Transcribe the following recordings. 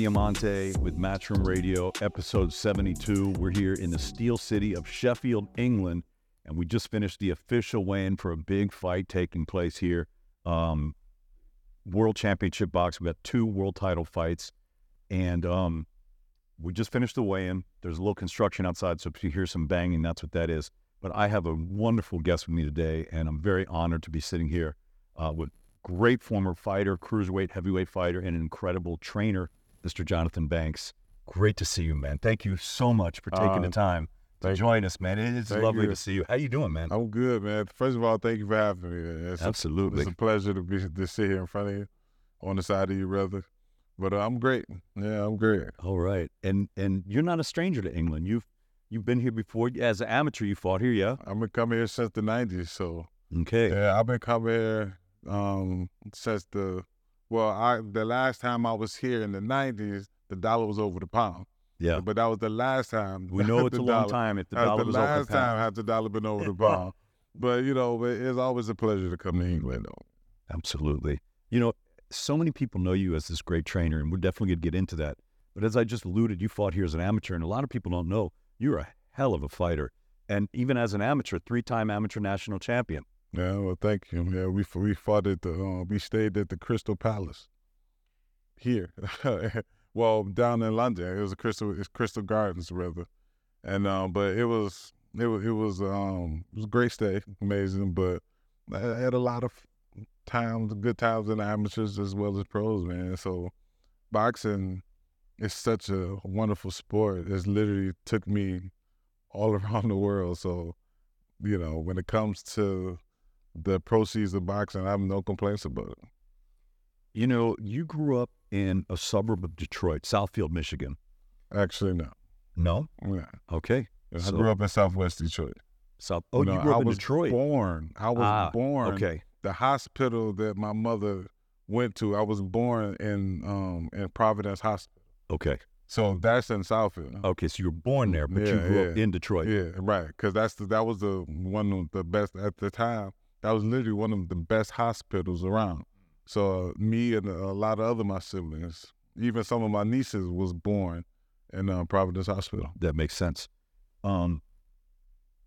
Diamante with Matchroom Radio, episode 72. We're here in the Steel City of Sheffield, England, and we just finished the official weigh-in for a big fight taking place here. Um, World Championship box. We got two world title fights, and um, we just finished the weigh-in. There's a little construction outside, so if you hear some banging, that's what that is. But I have a wonderful guest with me today, and I'm very honored to be sitting here uh, with great former fighter, cruiserweight, heavyweight fighter, and an incredible trainer, Mr. Johnathon Banks. Great to see you, man. Thank you so much for taking Uh, the time to join us, man. It is lovely you. to see you. How you doing, man? I'm good, man. First of all, thank you for having me. It's, a, Absolutely. it's a pleasure to be to sit here in front of you, on the side of you, brother. But uh, I'm great. Yeah, I'm great. All right, and and you're not a stranger to England. You've you've been here before as an amateur. You fought here, yeah? I've been coming here since the '90s, so Okay. yeah, I've been coming here um, since the well, I the last time I was here in the '90s, the dollar was over the pound. Yeah. But that was the last time. We know it's a long time if the dollar the was over last the pound. time has the dollar been over the pound. But you know, it's always a pleasure to come to England, though. Absolutely. You know, so many people know you as this great trainer, and we're definitely going to get into that. But as I just alluded, you fought here as an amateur, and a lot of people don't know you're a hell of a fighter. And even as an amateur, three-time amateur national champion. Yeah, well, thank you. Yeah, we we fought at the uh, we stayed at the Crystal Palace here. well, down in London, it was a Crystal it's Crystal Gardens rather, and um, but it was it was it was um it was a great stay, amazing. But I had a lot of times, good times in amateurs as well as pros, man. So boxing is such a wonderful sport. It's literally took me all around the world. So you know, when it comes to the proceeds of boxing, I have no complaints about it. You know, you grew up in a suburb of Detroit, Southfield, Michigan. Actually, no. No? Yeah. Okay. I So- grew up in Southwest Detroit. South. Oh, you know, grew I up in was Detroit. Born. I was Ah, born. Okay. The hospital that my mother went to, I was born in um in Providence Hospital. Okay. So that's in Southfield. Okay. So you were born there, but you Yeah, grew up in Detroit. Yeah, right. Because that's the, that was the one of the best at the time. That was literally one of the best hospitals around. So uh, me and a lot of other my siblings, even some of my nieces, was born in uh, Providence Hospital. That makes sense. Um,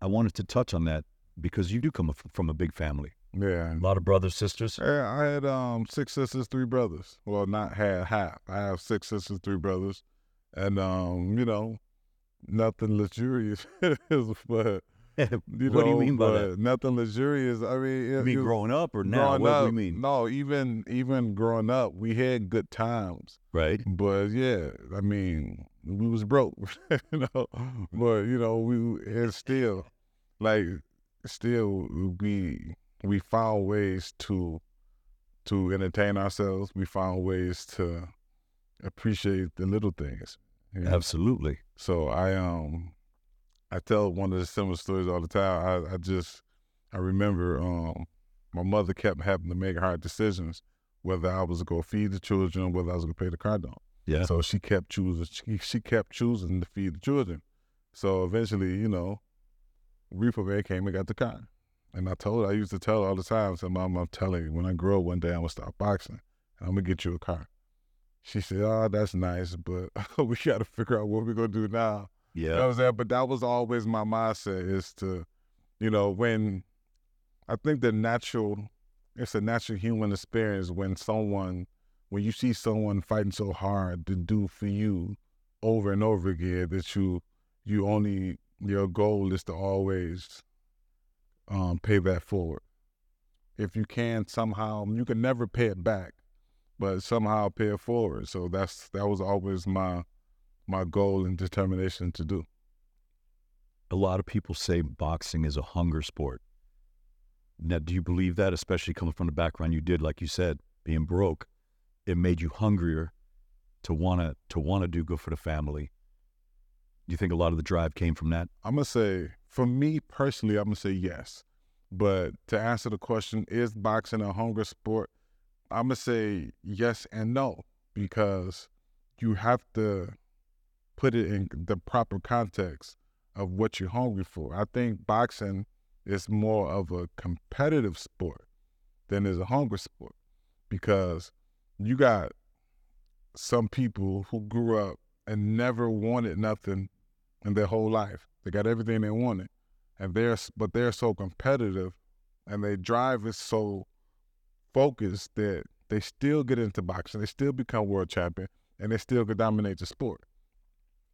I wanted to touch on that because you do come from a big family. Yeah. A lot of brothers, sisters. Yeah, I had um six sisters, three brothers. Well, not had half. I have six sisters, three brothers, and um, you know, nothing luxurious, but you what do you mean by that? Nothing luxurious. I mean, You it, mean it- growing up or now? What do up, we mean? No, even even growing up, we had good times. Right. But yeah, I mean, we was broke, you know. But you know, we and still, like, still we we found ways to to entertain ourselves. We found ways to appreciate the little things. you know? Absolutely. So I um I tell one of the similar stories all the time. I, I just I remember um my mother kept having to make hard decisions whether I was gonna feed the children, whether I was gonna pay the car down. Yeah. So she kept choosing she, she kept choosing to feed the children. So eventually, you know, Reaper Man came and got the car. And I told her, I used to tell her all the time, I said, Mom, I'm telling you, when I grow up one day I'm gonna stop boxing and I'm gonna get you a car. She said, Oh, that's nice, but we gotta figure out what we're gonna do now. You know Yeah. I'm saying? But that was always my mindset is to, you know, when I think the natural, it's a natural human experience when someone, when you see someone fighting so hard to do for you over and over again that you, you only, your goal is to always um, pay that forward. If you can somehow, you can never pay it back, but somehow pay it forward. So that's, that was always my, my goal and determination to do. A lot of people say boxing is a hunger sport. Now, do you believe that, especially coming from the background you did, like you said, being broke, it made you hungrier to wanna to wanna do good for the family? Do you think a lot of the drive came from that? I'm gonna say, for me personally, I'm gonna say yes. But to answer the question, is boxing a hunger sport? I'm gonna say yes and no because you have to put it in the proper context of what you're hungry for. I think boxing is more of a competitive sport than is a hunger sport because you got some people who grew up and never wanted nothing in their whole life. They got everything they wanted, and they're but they're so competitive, and their drive is so focused that they still get into boxing. They still become world champion, and they still could dominate the sport.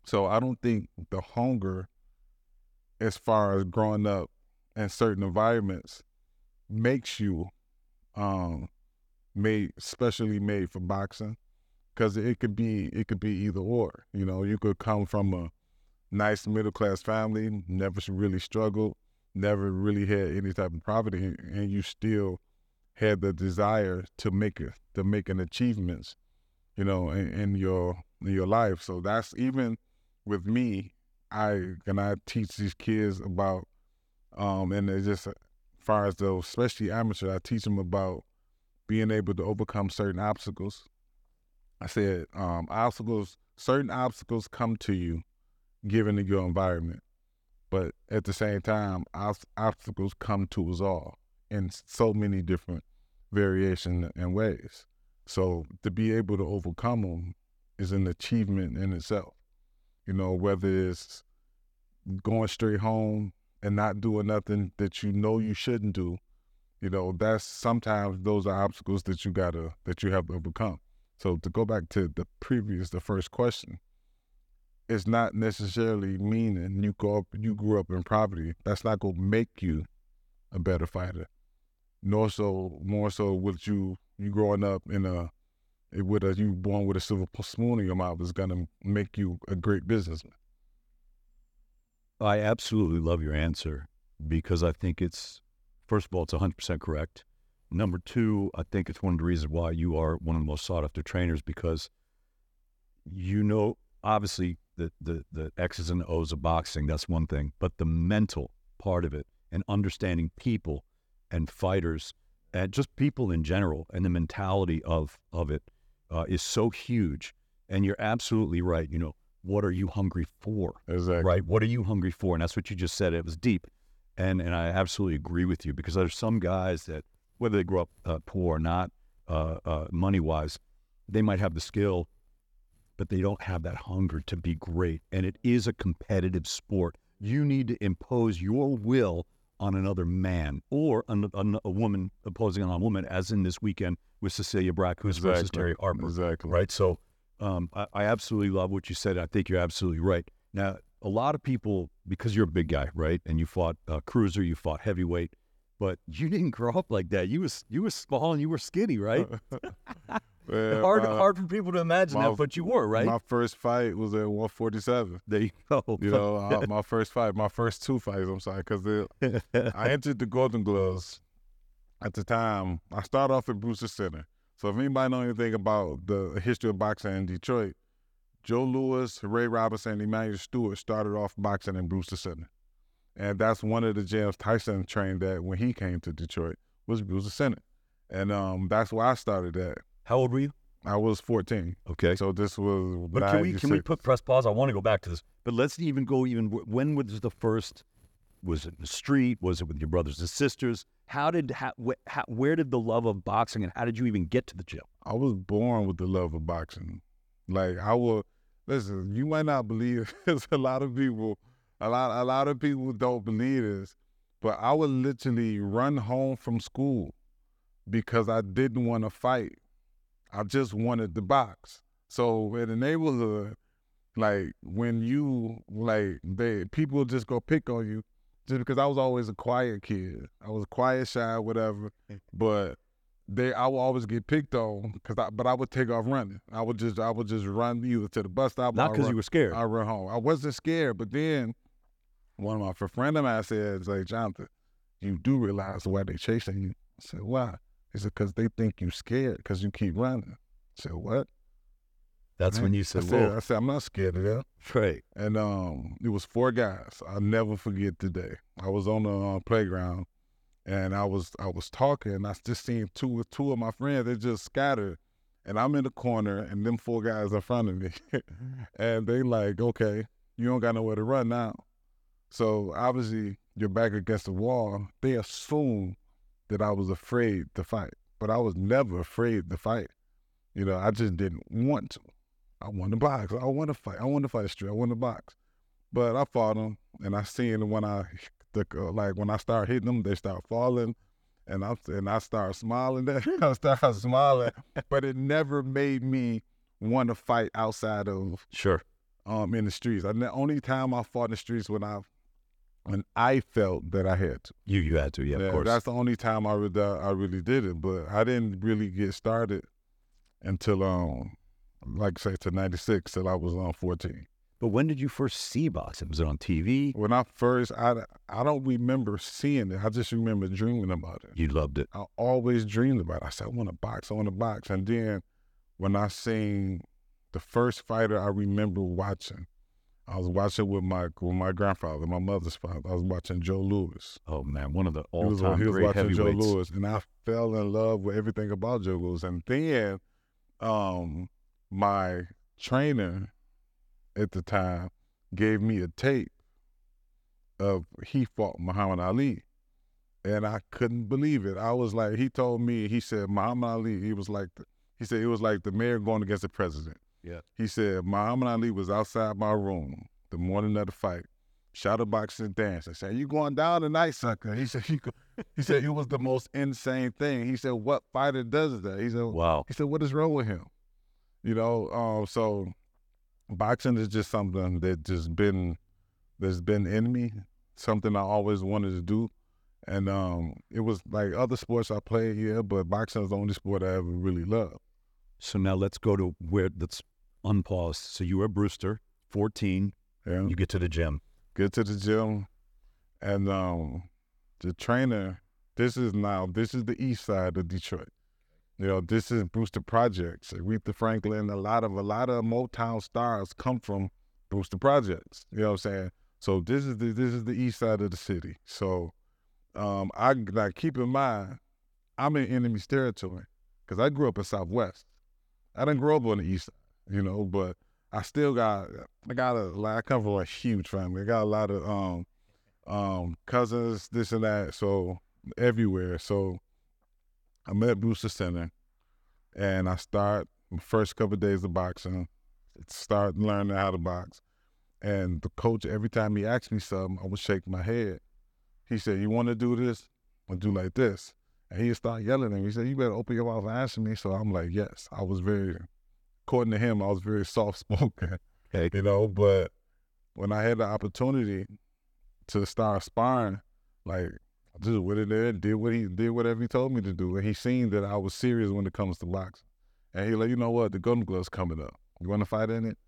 So I don't think the hunger, as far as growing up in certain environments, makes you um, made specially made for boxing because it could be it could be either or. You know, you could come from a nice middle class family, never really struggled, never really had any type of poverty, and you still had the desire to make it to make an achievements, you know, in, in your in your life. So that's even with me. I and I teach these kids about, um, and it's just as far as those, especially amateur, I teach them about being able to overcome certain obstacles. I said um, obstacles, certain obstacles come to you given to your environment, but at the same time, obstacles come to us all in so many different variations and ways. So to be able to overcome them is an achievement in itself. You know, whether it's going straight home and not doing nothing that you know you shouldn't do, you know that's sometimes those are obstacles that you gotta that you have to overcome. So to go back to the previous the first question it's not necessarily meaning you go up you grew up in poverty. That's not gonna make you a better fighter nor so more so with you you growing up in a with a you born with a silver spoon in your mouth is gonna make you a great businessman i absolutely love your answer because i think it's first of all, it's 100% correct. Number two, I think it's one of the reasons why you are one of the most sought after trainers because you know, obviously, the, the, the X's and O's of boxing, that's one thing, but the mental part of it and understanding people and fighters and just people in general and the mentality of, of it uh, is so huge. And you're absolutely right. You know, what are you hungry for? Exactly. Right? What are you hungry for? And that's what you just said. It was deep. And and I absolutely agree with you because there's some guys that whether they grow up uh, poor or not, uh, uh, money wise, they might have the skill, but they don't have that hunger to be great. And it is a competitive sport. You need to impose your will on another man or an, an, a woman opposing on a woman, as in this weekend with Cecilia Brækhus exactly. versus Terri Harper. Exactly. Right. So um, I, I absolutely love what you said. I think you're absolutely right. Now, a lot of people, because you're a big guy, right? And you fought uh, cruiser, you fought heavyweight, but you didn't grow up like that. You was you were small and you were skinny, right? well, hard uh, hard for people to imagine my, that, but you were, right? My first fight was at 147. There you go. You know, uh, my first fight, my first two fights. I'm sorry, because I entered the Golden Gloves at the time. I started off at Brewster Center. So if anybody know anything about the history of boxing in Detroit, Joe Louis, Ray Robinson, and Emanuel Steward started off boxing in Brewster Center. And that's one of the gyms Tyson trained at when he came to Detroit was Brewster Center. And um, that's where I started at. How old were you? I was 14. Okay. So this was But can we, can we put press pause? I want to go back to this. But let's even go even, when was the first, was it in the street? Was it with your brothers and sisters? How did, how, how, where did the love of boxing and how did you even get to the gym? I was born with the love of boxing. Like I will listen, you might not believe there's a lot of people, a lot a lot of people don't believe this, but I would literally run home from school because I didn't want to fight. I just wanted the box. So in the neighborhood, like when you like they people just go pick on you just because I was always a quiet kid. I was quiet, shy, whatever. Mm. But they I would always get picked on because I but I would take off running. I would just I would just run either to the bus stop. Not because you were scared. I run home. I wasn't scared, but then one of my friend of mine said, "Like Johnathon, you do realize why they chasing you?" I said, "Why?" He said, "Because they think you're scared because you keep running." I said, "What?" That's Man, when you said, I said, I said, I'm not scared of that. Right. And um, it was four guys. I'll never forget the day. I was on the uh, playground and I was I was talking, and I just seen two two of my friends. They just scattered, and I'm in the corner, and them four guys in front of me, and they like, okay, you don't got nowhere to run now. So obviously you're back against the wall. They assumed that I was afraid to fight, but I was never afraid to fight. You know, I just didn't want to. I want to box. I want to fight. I want to fight street. I want to box. But I fought them, and I seen when I, the, uh, like when I start hitting them, they start falling, and I and I start smiling. I start smiling, but it never made me want to fight outside of Sure. um in the streets. And the only time I fought in the streets when I when I felt that I had to. You you had to, yeah, of course. That's the only time I really I really did it. But I didn't really get started until um like I say to ninety six till I was on fourteen. But when did you first see boxing? Was it on TV? When I first I I don't remember seeing it. I just remember dreaming about it. You loved it. I always dreamed about it. I said, I want to box, I want to box. And then when I seen the first fighter I remember watching, I was watching with my with my grandfather, my mother's father. I was watching Joe Louis. Oh man, one of the He was, all-time he was great watching Joe. Louis, and I fell in love with everything about Joe Louis. And then, um, my trainer at the time gave me a tape of he fought Muhammad Ali, and I couldn't believe it. I was like, he told me, he said Muhammad Ali, he was like, the, he said it was like the mayor going against the president. Yeah. He said Muhammad Ali was outside my room the morning of the fight, shadow boxing dance. I said, "You going down tonight, sucker?" He said. He said it was the most insane thing. He said, "What fighter does that?" He said, Wow. he said, "What is wrong with him?" You know, um, so boxing is just something that just been that's been in me, something I always wanted to do, and um, it was like other sports I played, yeah, but boxing is the only sport I ever really loved. So now let's go to where let's unpause. So you were Brewster, 14. Yeah, You get to the gym. get to the gym, and um, the trainer. This is now this is the east side of Detroit. You know, this is Brewster Projects. Aretha Franklin, a lot of a lot of Motown stars come from Brewster Projects. You know what I'm saying? So this is the this is the east side of the city. So um, I like keep in mind, I'm in enemy's territory because I grew up in Southwest. I didn't grow up on the east side, you know, but I still got I got a like I come from a huge family. I got a lot of um um cousins, this and that, so everywhere. So I met Brewster Center and I start first couple of days of boxing, start learning how to box. And the coach, every time he asked me something, I would shake my head. He said, You want to do this? I'll do like this. And he'd start yelling at me. He said, You better open your mouth and answer me. So I'm like, Yes. I was very, according to him, I was very soft spoken, Okay. you know. But when I had the opportunity to start sparring, like, I just went in there and did what he did, whatever he told me to do. And he seen that I was serious when it comes to boxing. And he like, you know what, the Golden Gloves coming up. You want to fight in it?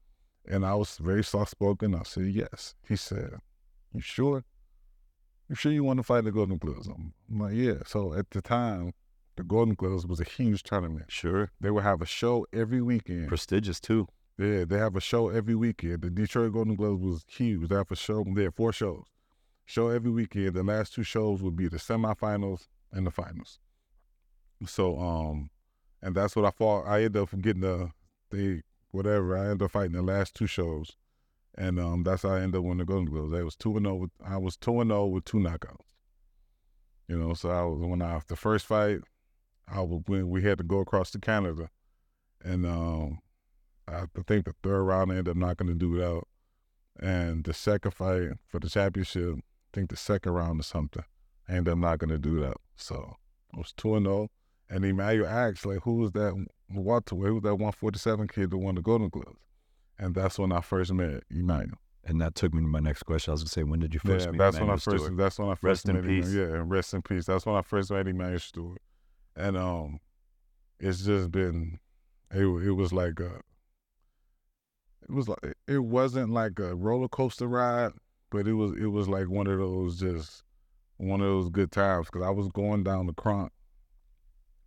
And I was very soft spoken. I said yes. He said, "You sure? You sure you want to fight the Golden Gloves?" I'm, I'm like, "Yeah." So at the time, the Golden Gloves was a huge tournament. Sure. They would have a show every weekend. Prestigious too. Yeah, they have a show every weekend. The Detroit Golden Gloves was huge. They have a show. They had four shows. Show every weekend. The last two shows would be the semifinals and the finals. So, um, and that's what I fought. I ended up getting the they whatever. I ended up fighting the last two shows, and um, that's how I ended up winning the Golden Gloves. I was two and zero. With, I was two and zero with two knockouts. You know, so I was when I the first fight, I was when we had to go across to Canada, and um, I think the third round I ended up knocking the dude out. And the second fight for the championship, I think the second round or something, I ended up knocking the dude out. So I was 2 and 0. And Emanuel asked, like, who was that welterweight? Who was that 147 kid that won the Golden Gloves? And that's when I first met Emanuel. And that took me to my next question. I was gonna say, when did you first yeah, meet that's when I first. Steward? That's when I first Rest in met Emanuel. peace. Yeah, rest in peace. That's when I first met Emanuel Steward, and um, it's just been, it it was like a, it was like it wasn't like a roller coaster ride, but it was it was like one of those just one of those good times because I was going down the Kronk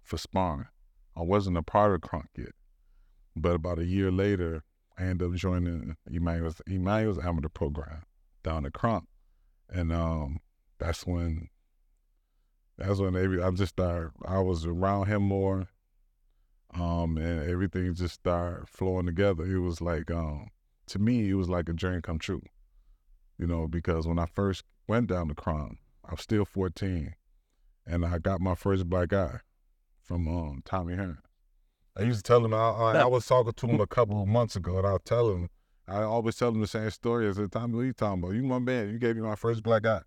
for sparring. I wasn't a part of Kronk yet, but about a year later, I ended up joining Emanuel's Emanuel's amateur program down at Kronk, and um, that's when that's when every I just started. I was around him more, um, and everything just started flowing together. It was like um, to me, it was like a dream come true, you know, because when I first went down to Kronk, I was still fourteen, and I got my first black eye from um, Tommy Hearn. I used to tell him. I, I, I was talking to him a couple of months ago, and I was telling him. I always tell him the same story. As the time what you talking about? You my man. You gave me my first black eye.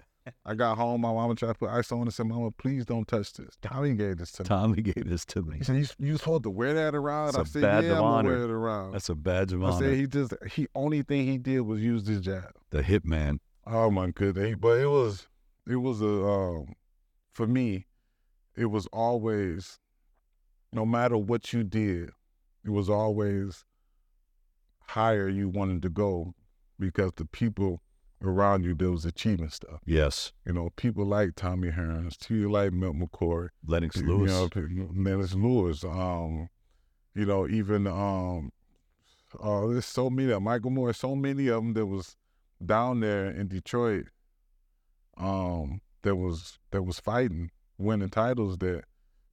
I got home. My mama tried to put ice on and said, "Mama, please don't touch this." Tommy gave this to me. Tommy gave this to me. He said, "You, you supposed to wear that around?" It's I said, badge "Yeah, of I'm gonna honor. wear it around." That's a badge of I honor. said he just he only thing he did was use this jab. the hitman. Oh my goodness! But it was it was a um, for me, it was always, no matter what you did, it was always higher you wanted to go because the people around you there was achieving stuff. Yes. You know, people like Tommy Hearns, people like Milton McCrory. Lennox you Lewis. know, Lennox Lewis. Um, you know, even um, uh, there's so many. of Michael Moorer. So many of them that was down there in Detroit. Um, that was that was fighting, winning titles. That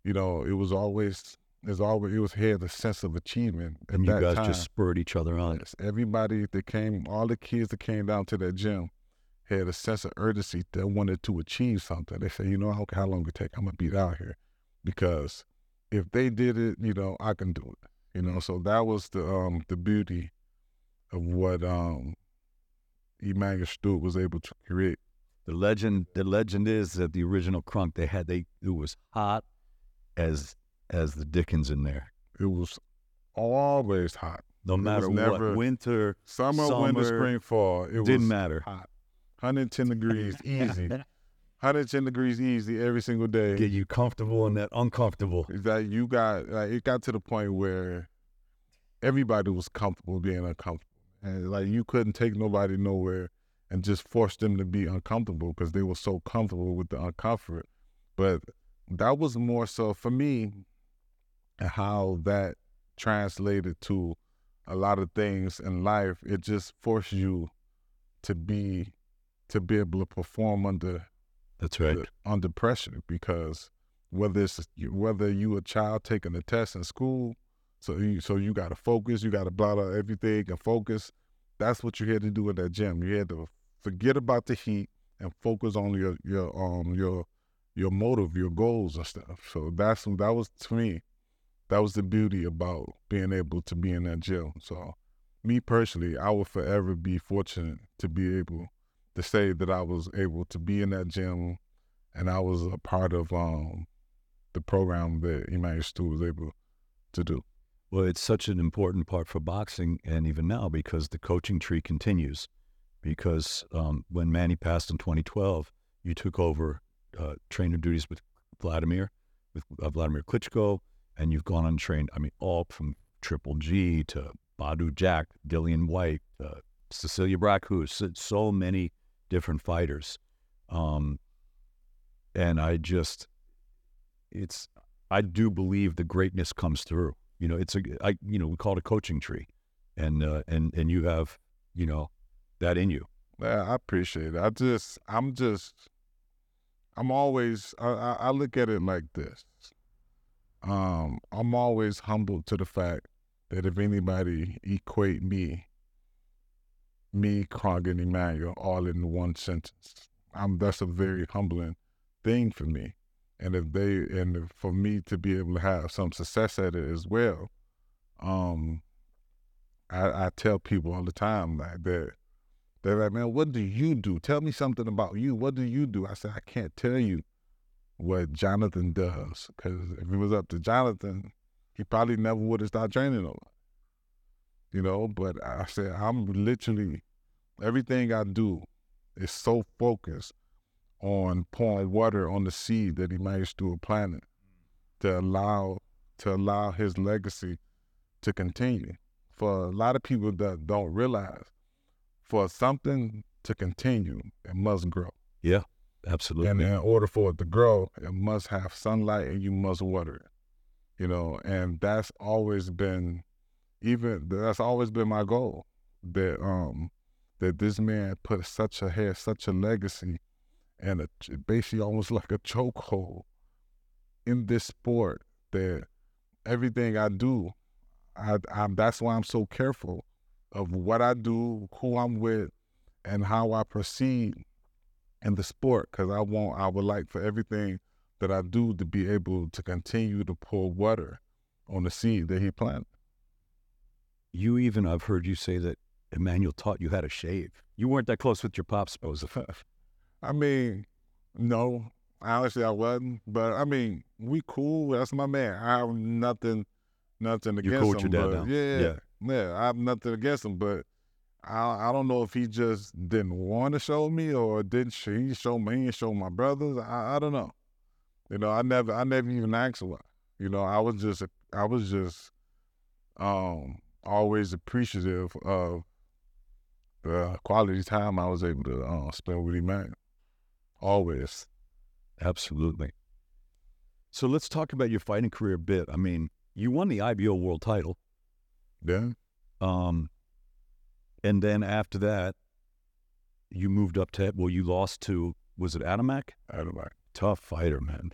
you know, it was always. There's always it was had a sense of achievement and you guys time. just spurred each other on. Yes, everybody that came, all the kids that came down to that gym had a sense of urgency that wanted to achieve something. They say, you know, how, how long it take? I'm gonna be out here because if they did it, you know, I can do it. You know, so that was the um the beauty of what um Emanuel Steward was able to create. The legend, the legend is that the original Kronk they had they it was hot as as the Dickens in there. It was always hot. No matter never- what, winter Summer, winter, spring, fall. It didn't was matter. hot. 110 degrees, easy. 110 degrees easy every single day. Get you comfortable and that uncomfortable. is that you got like it got to the point where everybody was comfortable being uncomfortable and like you couldn't take nobody nowhere and just force them to be uncomfortable because they were so comfortable with the uncomfort but that was more so for me how that translated to a lot of things in life it just forced you to be to be able to perform under That's right. the- under pressure because whether it's whether you a child taking a test in school, so you so you got to focus, you got to blot out everything and focus. That's what you had to do in that gym. You had to forget about the heat and focus on your your um your your motive, your goals and stuff. So that's that was to me, that was the beauty about being able to be in that gym. So me personally, I will forever be fortunate to be able to say that I was able to be in that gym and I was a part of um, the program that Emanuel Stu was able to do. Well, it's such an important part for boxing, and even now because the coaching tree continues. Because um, when Manny passed in 2012, you took over uh, trainer duties with Wladimir, with uh, Wladimir Klitschko, and you've gone on trained. I mean, all from Triple G to Badu Jack, Dillian Whyte, uh, Cecilia Brækhus, so, so many different fighters. Um, and I just, it's, I do believe the greatness comes through. You know, it's a, I, you know, we call it a coaching tree, and uh, and and you have, you know, that in you. Yeah, I appreciate it. I just, I'm just, I'm always, I, I, look at it like this. Um, I'm always humbled to the fact that if anybody equate me, me, Kronk, and Emanuel all in one sentence, I'm, that's a very humbling thing for me. And if they, and for me to be able to have some success at it as well, um, I, I tell people all the time like that they're like, man, what do you do? Tell me something about you. What do you do? I said, I can't tell you what Johnathon does because if it was up to Johnathon, he probably never would have started training nobody. You know, but I said, I'm literally, everything I do is so focused on pouring water on the seed that he managed to a planet to allow to allow his legacy to continue. For a lot of people that don't realize, for something to continue, it must grow. Yeah, absolutely. And in order for it to grow, it must have sunlight and you must water it. You know, and that's always been even that's always been my goal. That um that this man put such a had such a legacy and a, basically almost like a chokehold in this sport that everything I do, I, I'm that's why I'm so careful of what I do, who I'm with, and how I proceed in the sport because I want I would like for everything that I do to be able to continue to pour water on the seed that he planted. You even, I've heard you say that Emanuel taught you how to shave. You weren't that close with your pops, suppose. I mean, no, honestly, I wasn't. But I mean, we cool. That's my man. I have nothing, nothing against You're cool with him. your dad now? yeah, Yeah. Yeah, I have nothing against him. But I, I don't know if he just didn't want to show me or didn't he show me and show my brothers. I, I don't know. You know, I never, I never even asked why. You know, I was just, I was just, um, always appreciative of the quality time I was able to uh, spend with him. Always. Absolutely. So let's talk about your fighting career a bit. I mean, you won the IBO world title. Yeah. Um, and then after that, you moved up to, well, you lost to, was it Adamek? Adamek. Tough fighter, man.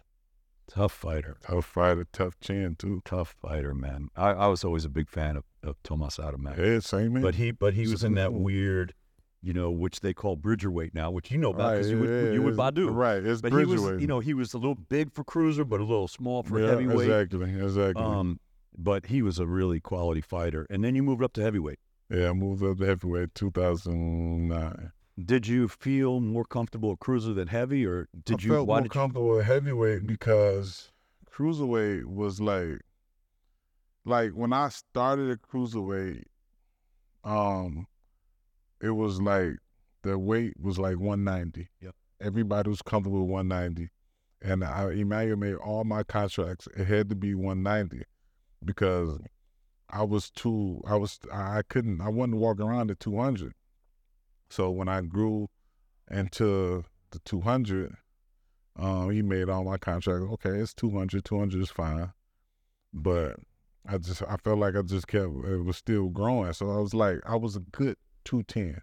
Tough fighter. Tough fighter, tough chin too. Tough fighter, man. I, I was always a big fan of, of Tomasz Adamek. Yeah, same man. But he, but he was in that weird, you know, which they call Bridgerweight now, which you know about because you, yeah, would, yeah, you would Badu. Right, it's But he was, you know, he was a little big for cruiser, but a little small for yeah, heavyweight. Exactly, exactly. Um, but he was a really quality fighter. And then you moved up to heavyweight. yeah, I moved up to heavyweight 2009. Did you feel more comfortable at cruiser than heavy, or did I you? felt more comfortable at heavyweight because cruiserweight was like, like when I started at cruiserweight, um, it was like the weight was like 190. Yep. Everybody was comfortable with 190, and I Emanuel made all my contracts. It had to be 190 because I was too. I was. I couldn't. I wasn't walking around at 200. So when I grew into the 200, um, he made all my contracts. Okay, it's 200. 200 is fine, but I just I felt like I just kept it was still growing. So I was like I was a good 210,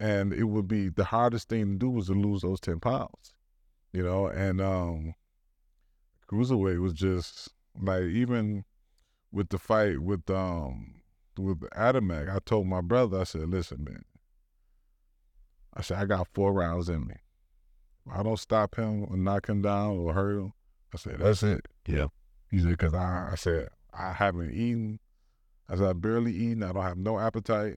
and it would be the hardest thing to do was to lose those 10 pounds, you know. And um, cruiserweight was just like even with the fight with um with Adamek, I told my brother, I said, listen, man. I said, I got four rounds in me. If I don't stop him or knock him down or hurt him, I said, that's it. Yeah. He said, because I, I said, I haven't eaten. I said, I barely eaten. I don't have no appetite.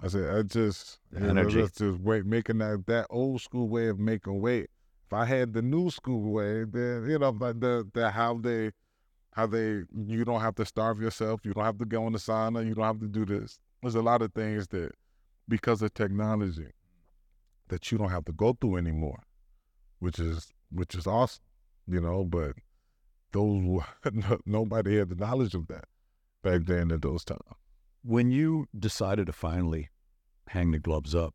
I said, I just, you know, that's just wait, making that, that old school way of making weight. If I had the new school way, then, you know, like the, the how they, how they, you don't have to starve yourself. You don't have to go in the sauna. You don't have to do this. There's a lot of things that, because of technology, that you don't have to go through anymore, which is which is awesome, you know. But those nobody had the knowledge of that back then at those times. When you decided to finally hang the gloves up,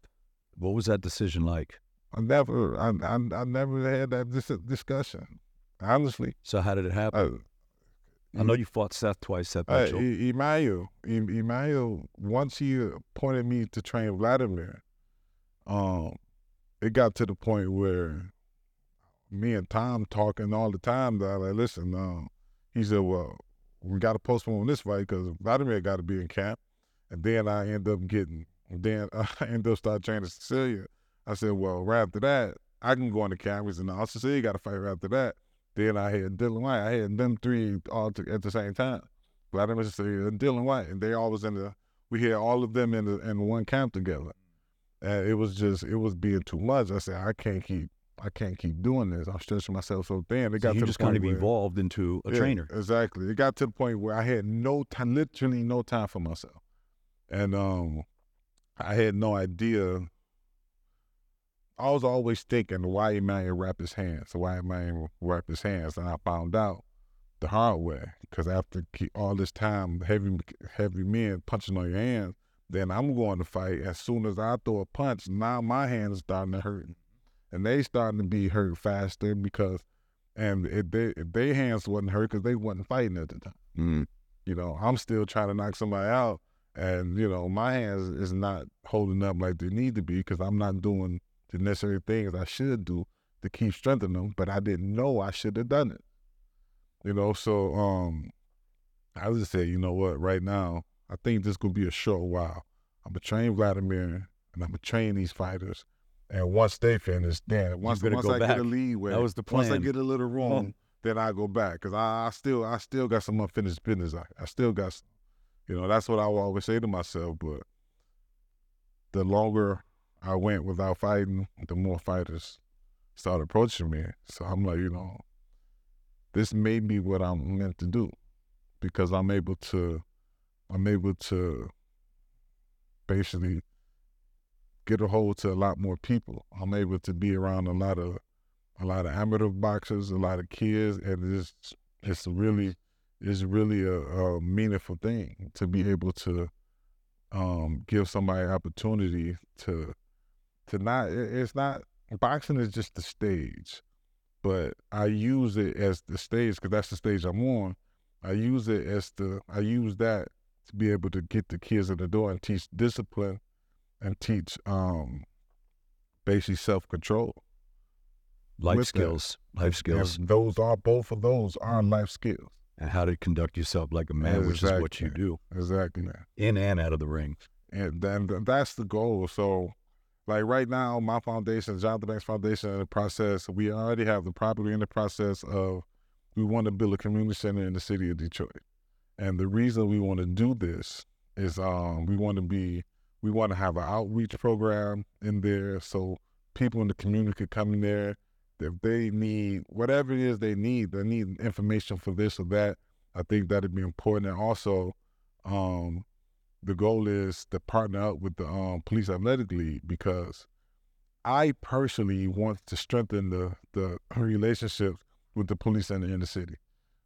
what was that decision like? I never, I, I, I never had that dis- discussion. Honestly, So how did it happen? I, I know you fought Seth twice, Seth Uh, Mitchell. E- Emanuel, Em- Emanuel, once he appointed me to train Wladimir, um, it got to the point where me and Tom talking all the time. That I like, listen, um, he said, well, we got to postpone this fight because Wladimir got to be in camp, and then I end up getting, then I end up start training Cecilia. I said, well, right after that, I can go into camp. He said, no, Cecilia got to fight right after that. Then I had Dillian Whyte. I had them three all to, at the same time. Wladimir and Dillian Whyte, and they all was in the. We had all of them in the, in one camp together, and it was just it was being too much. I said I can't keep I can't keep doing this. I'm stretching myself so thin. It So got you to just kind of where, evolved into a Yeah, trainer. Exactly. It got to the point where I had no time, literally no time for myself, and um, I had no idea. I was always thinking why Emanuel wrap his hands, why Emanuel wrap his hands, and I found out the hard way because after all this time, heavy heavy men punching on your hands, then I'm going to fight. As soon as I throw a punch, now my hands starting to hurt, and they starting to be hurt faster because, and it, they their hands wasn't hurt because they wasn't fighting at the time. Mm. You know, I'm still trying to knock somebody out, and you know, my hands is not holding up like they need to be because I'm not doing the necessary things I should do to keep strengthening them. But I didn't know I should have done it. You know, so um, I just said, you know what? Right now, I think this gonna be a short while. I'm gonna train Wladimir, and I'm gonna train these fighters. And once they finish, then once once go I get a lead weight, That was the once I get a little room, then I go back because I, I, still I still got some unfinished business. I, I still got, some, you know, that's what I will always say to myself. But the longer I went without fighting, the more fighters started approaching me. So I'm like, you know, this may be what I'm meant to do because I'm able to, I'm able to basically get a hold to a lot more people. I'm able to be around a lot of a lot of amateur boxers, a lot of kids, and it's it's really it's really a, a meaningful thing to be able to um, give somebody opportunity to to not. It's not boxing is just the stage, but I use it as the stage because that's the stage I'm on. I use it as the I use that to be able to get the kids in the door and teach discipline and teach um basically self control life skills, that. life skills. And those are both of those are life skills. And how to conduct yourself like a man, exactly. which is what you do. Exactly. In and out of the ring. And then that's the goal. So, like right now, my foundation, Johnathon Banks Foundation, in the process, we already have the property in the process of we want to build a community center in the city of Detroit. And the reason we want to do this is um, we want to be we want to have an outreach program in there so people in the community could come in there if they need whatever it is they need, they need information for this or that. I think that'd be important. And also, um, the goal is to partner up with the um, police athletic league because I personally want to strengthen the the relationships with the police in the inner city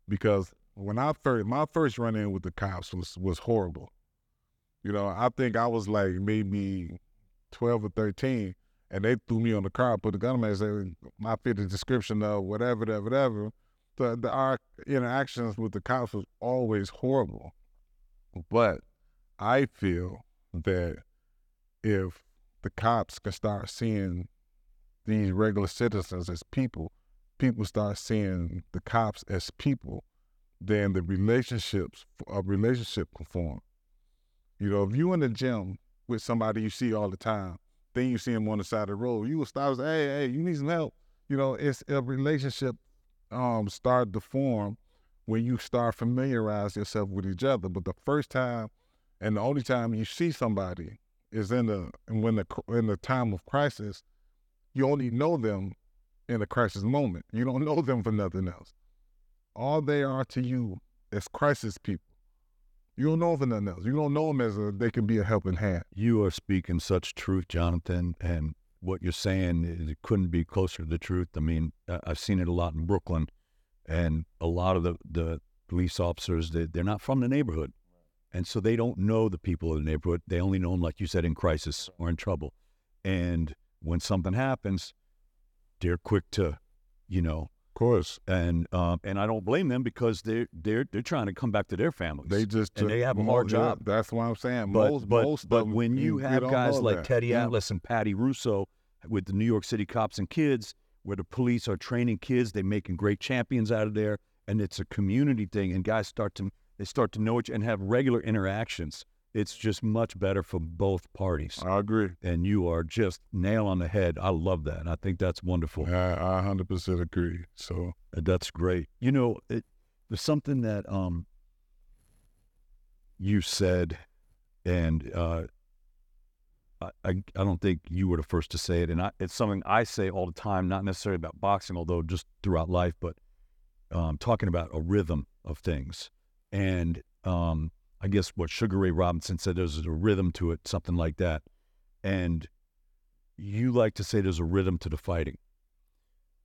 because when I first my first run in with the cops was was horrible. You know, I think I was like maybe twelve or thirteen, and they threw me on the car, put the gun on me, and said, "My fit the description of whatever, whatever, whatever." The, the our interactions with the cops was always horrible, but I feel that if the cops can start seeing these regular citizens as people, people start seeing the cops as people, then the relationships a relationship can form. You know, if you in the gym with somebody you see all the time, then you see him on the side of the road. You will stop and say, hey, hey, you need some help. You know, it's a relationship um start to form when you start familiarize yourself with each other. But the first time and the only time you see somebody is in the when the in the time of crisis. You only know them in a crisis moment. You don't know them for nothing else. All they are to you is crisis people. You don't know for nothing else. You don't know them as a they can be a helping hand. You are speaking such truth, Johnathon, and what you're saying it couldn't be closer to the truth. I mean, I've seen it a lot in Brooklyn, and a lot of the the police officers they, they're not from the neighborhood, and so they don't know the people in the neighborhood. They only know them, like you said, in crisis or in trouble, and when something happens, they're quick to, you know, Of course. And um, and I don't blame them because they're they're they're trying to come back to their families. They just and they have a hard job. That's what I'm saying. But most, but, most but when you, have guys like that. Teddy yeah. Atlas and Patty Russo with the New York City Cops and Kids, where the police are training kids, they're making great champions out of there, and it's a community thing, and guys start to they start to know each and have regular interactions it's just much better for both parties. I agree. And you are just nail on the head. I love that. I think that's wonderful. I, I 100% agree. So that's great. You know, it, there's something that um you said, and uh, I, I don't think you were the first to say it, and I, it's something I say all the time, not necessarily about boxing, although just throughout life, but um, talking about a rhythm of things. And um, I guess what Sugar Ray Robinson said there's a rhythm to it, something like that. And you like to say there's a rhythm to the fighting.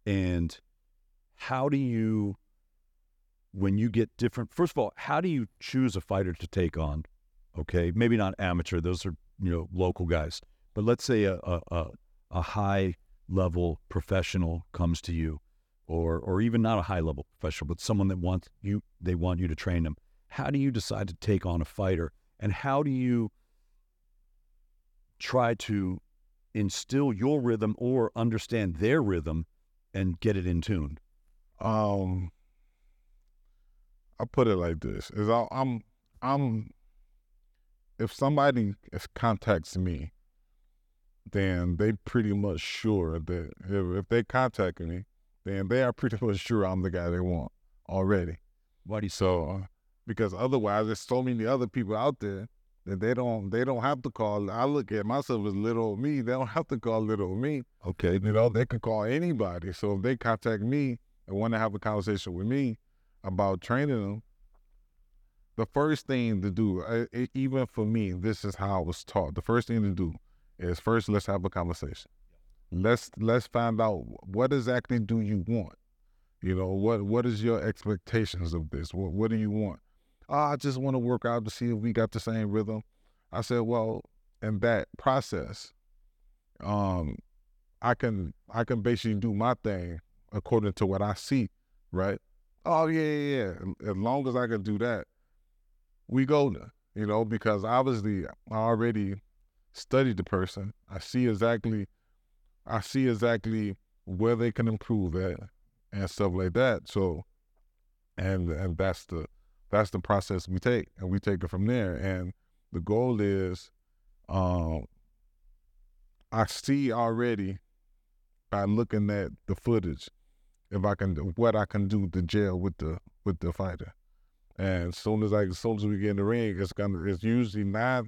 And how do you, when you get different, first of all, how do you choose a fighter to take on? Okay, maybe not amateur; those are you know local guys. But let's say a a, a high level professional comes to you, or or even not a high level professional, but someone that wants you, they want you to train them. How do you decide to take on a fighter and how do you try to instill your rhythm or understand their rhythm and get it in tune? Um i put it like this is i'm i'm if somebody contacts me then they pretty much sure that if, if they contact me then they are pretty much sure I'm the guy they want already. Do you So, uh, because otherwise, there's so many other people out there that they don't they don't have to call. I look at myself as little me. They don't have to call little me. Okay. You know, they can call anybody. So if they contact me and want to have a conversation with me about training them, the first thing to do, uh, even for me, this is how I was taught. The first thing to do is first let's have a conversation. Let's let's find out what exactly do you want. You know what what is your expectations of this? What what do you want? Oh, I just want to work out to see if we got the same rhythm. I said, well, in that process, um, I can I can basically do my thing according to what I see, right? Oh yeah, yeah, yeah. As long as I can do that, we golden, you know, because obviously I already studied the person. I see exactly I see exactly where they can improve at and stuff like that. So and and that's the that's the process we take and we take it from there. And the goal is um I see already by looking at the footage if I can what I can do to jail with the with the fighter. And as soon as I as soon as we get in the ring, it's gonna it's usually not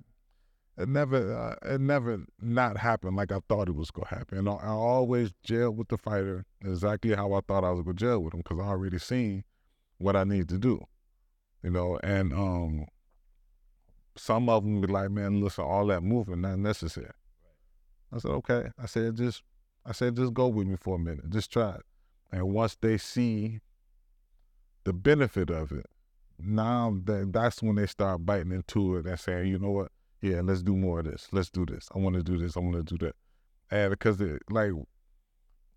it never uh, it never not happened like I thought it was gonna happen. And I, I always jail with the fighter exactly how I thought I was gonna jail with him because I already seen what I need to do, you know. And um, some of them be like, "Man, listen, all that movement not necessary." I said, "Okay." I said, "Just," I said, "Just go with me for a minute. Just try it." And once they see the benefit of it, now that that's when they start biting into it and saying, "You know what? Yeah, let's do more of this. Let's do this. I want to do this. I want to do that." And because it like,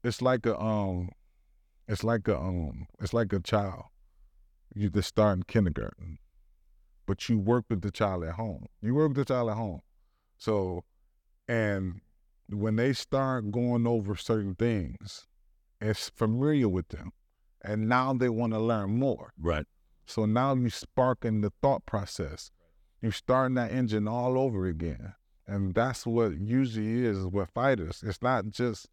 it's like a um, it's like a um, it's like a child. You just start in kindergarten, but you work with the child at home. You work with the child at home. So, and when they start going over certain things, it's familiar with them, and now they want to learn more. Right. So now you sparking the thought process. You're starting that engine all over again. And that's what usually is with fighters. It's not just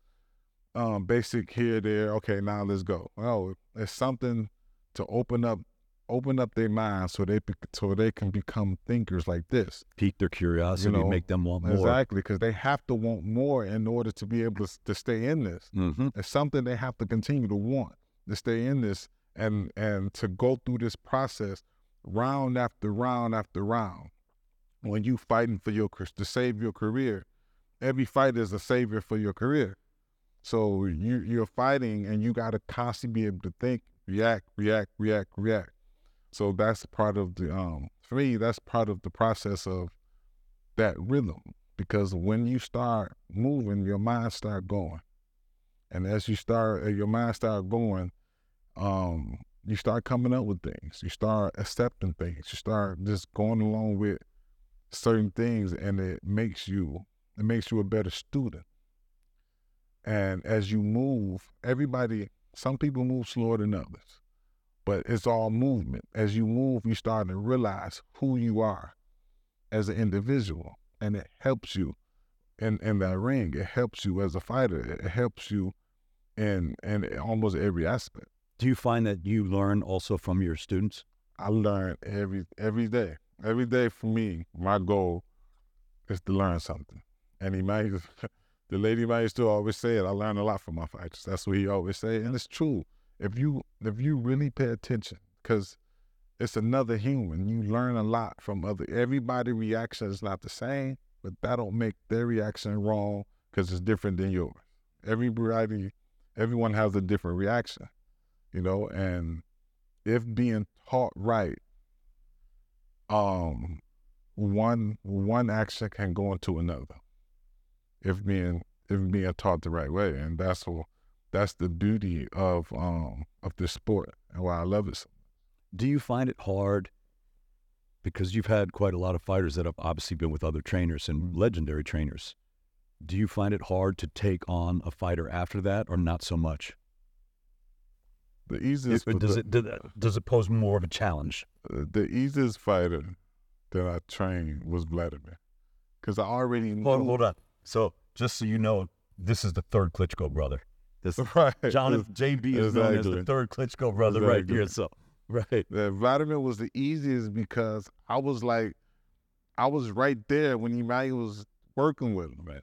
um, basic here, there, okay, now let's go. No, it's something to open up open up their minds so they so they can become thinkers like this. Pique their curiosity, know, make them want more. Exactly, because they have to want more in order to be able to, to stay in this. Mm-hmm. It's something they have to continue to want to stay in this and and to go through this process round after round after round. When you fighting for your to save your career, every fight is a savior for your career. So you you're fighting and you got to constantly be able to think, react, react, react, react. So that's part of the um for me that's part of the process of that rhythm because when you start moving, your mind start going, and as you start, uh, your mind start going, um, you start coming up with things. You start accepting things. You start just going along with certain things, and it makes you it makes you a better student. And as you move, everybody, some people move slower than others, but it's all movement. As you move, you start to realize who you are as an individual, and it helps you in in that ring. It helps you as a fighter. It helps you in in almost every aspect. Do you find that you learn also from your students? I learn every every day. Every day for me, my goal is to learn something. And he might, the lady might still always say it. I learn a lot from my fighters. That's what he always say, and it's true. If you if you really pay attention, because it's another human, you learn a lot from other. Everybody reaction is not the same, but that don't make their reaction wrong because it's different than yours. Everybody, everyone has a different reaction, you know, and if being taught right, um, one one action can go into another. If being if being taught the right way, and that's what that's the beauty of um of this sport and why I love it. So Do you find it hard because you've had quite a lot of fighters that have obviously been with other trainers and legendary trainers? Do you find it hard to take on a fighter after that, or not so much? The easiest It- does it does it- does it pose more of a challenge? uh, the easiest fighter that I trained was Wladimir, because I already knew. Hold, hold on. So just so you know, this is the third Klitschko brother. This right. Johnathon JB is known as the Exactly. third Klitschko brother right here. So right. Yeah, Wladimir was the easiest because I was like, I was right there when Emanuel was working with him. Right.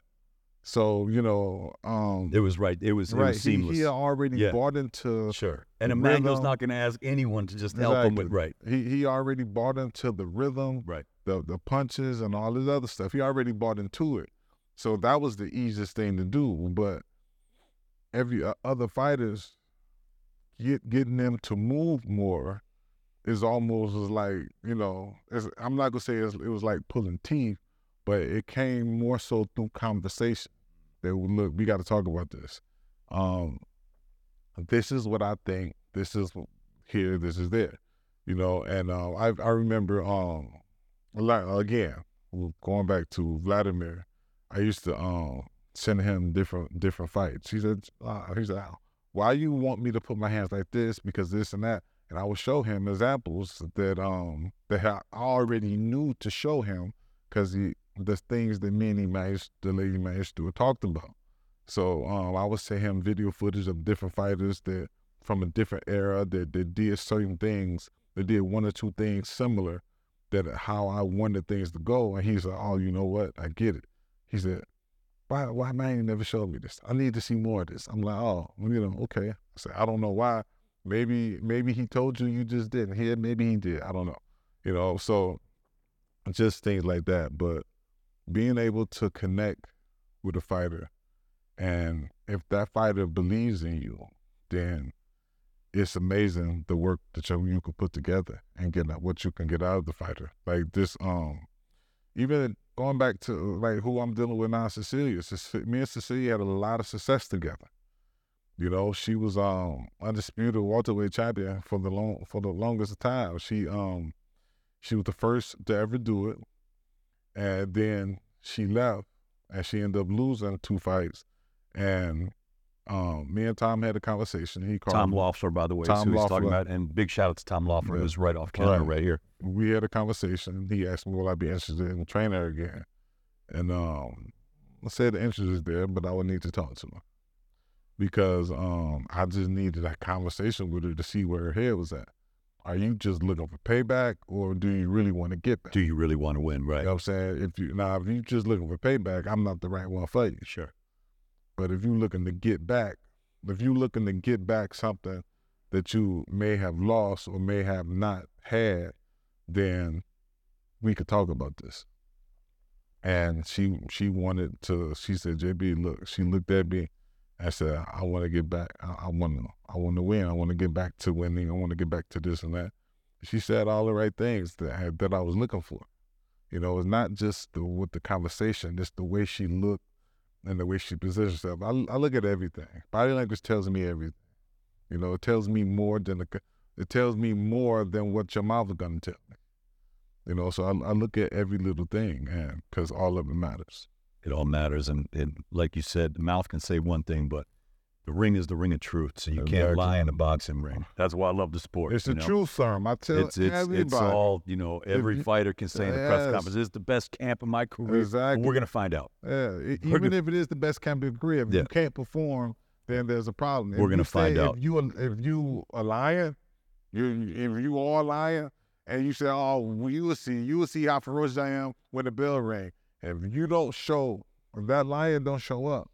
So you know, um, It was right. It was, it right, was he, seamless. he had already Yeah. bought into sure. And Emanuel's not going to ask anyone to just help him with right. he he already bought into the rhythm, Right. the the punches and all this other stuff. He already bought into it. So that was the easiest thing to do. But every uh, other fighters get getting them to move more is almost as like you know. It's, I'm not gonna say it's, it was like pulling teeth, but it came more so through conversation. That look, we got to talk about this. Um, this is what I think. This is here. This is there. You know, and uh, I I remember um, again going back to Wladimir. I used to um send him different different fights. He said, uh, he said, why you want me to put my hands like this because this and that, and I would show him examples that um that I already knew to show him because he the things that me and managed, the lady managed to talked about. So um, I would send him video footage of different fighters that from a different era that, that did certain things, that did one or two things similar, that how I wanted things to go. And he said, "Oh, you know what? I get it." He said, "Why? Why man never showed me this? I need to see more of this." I'm like, "Oh, you know, okay." I said, "I don't know why. Maybe maybe he told you you just didn't hear. Maybe he did. I don't know. You know." So just things like that, but being able to connect with a fighter and if that fighter believes in you, then it's amazing the work that you, you can put together and get out what you can get out of the fighter. Like this, um, even going back to like who I'm dealing with now, Cecilia. Me and Cecilia had a lot of success together. You know, she was um undisputed welterweight champion for the long for the longest time. She um she was the first to ever do it, and then she left, and she ended up losing two fights. And um, me and Tom had a conversation. He called Tom me. Loeffler, by the way, Tom who he's talking about. And big shout out to Tom Loeffler, Yeah. who's right off camera Right. right here. we had a conversation. He asked me, "Will I be interested in training her again?" And um, I said the interest is there, but I would need to talk to her because um, I just needed that conversation with her to see where her head was at. Are you just looking for payback, or do you really want to get back? Do you really want to win? Right. You know what I'm saying? If you now, if you just looking for payback, I'm not the right one for you. Sure. But if you're looking to get back, if you're looking to get back something that you may have lost or may have not had, then we could talk about this. And she she wanted to. She said, "JB, look." She looked at me. And said, "I want to get back. I want to. I want to win. I want to get back to winning. I want to get back to this and that." She said all the right things that I, that I was looking for. You know, it's not just the, with the conversation; it's the way she looked and the way she positioned herself. I, I look at everything. Body language tells me everything. You know, it tells me more than the, it tells me more than what your mouth is gonna tell me. You know, so I, I look at every little thing, and because all of it matters. It all matters. And, and like you said, the mouth can say one thing, but the ring is the ring of truth. So you can't lie in a boxing ring. That's why I love the sport. It's the know? truth, sir. I tell It's it's everybody. it's all you know. Every you- fighter can say in the press conference, "This is the best camp of my career." Exactly. We're gonna find out. Yeah, even gonna- if it is the best camp of your career, if Yeah. you can't perform, then there's a problem. If We're gonna find out. If you if you a liar, you if you are a liar, and you say, "Oh, you will see, you will see how ferocious I am when the bell ring." If you don't show, if that lion don't show up,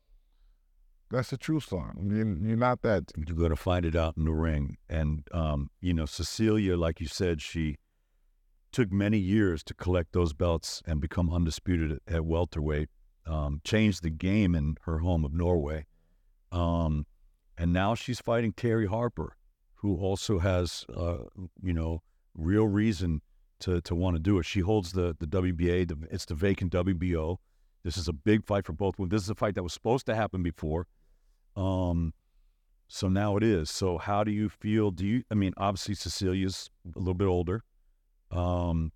that's the true song. You, you're not that. You're gonna find it out in the ring. And um, you know, Cecilia, like you said, she took many years to collect those belts and become undisputed at, at welterweight. Um, changed the game in her home of Norway. Um, and now she's fighting Terri Harper, who also has, uh, you know, real reason to to want to do it. She holds the the WBA. The, it's the vacant WBO. This is a big fight for both women. This is a fight that was supposed to happen before. Um, so now it is. So how do you feel? Do you? I mean, obviously Cecilia's a little bit older. Um,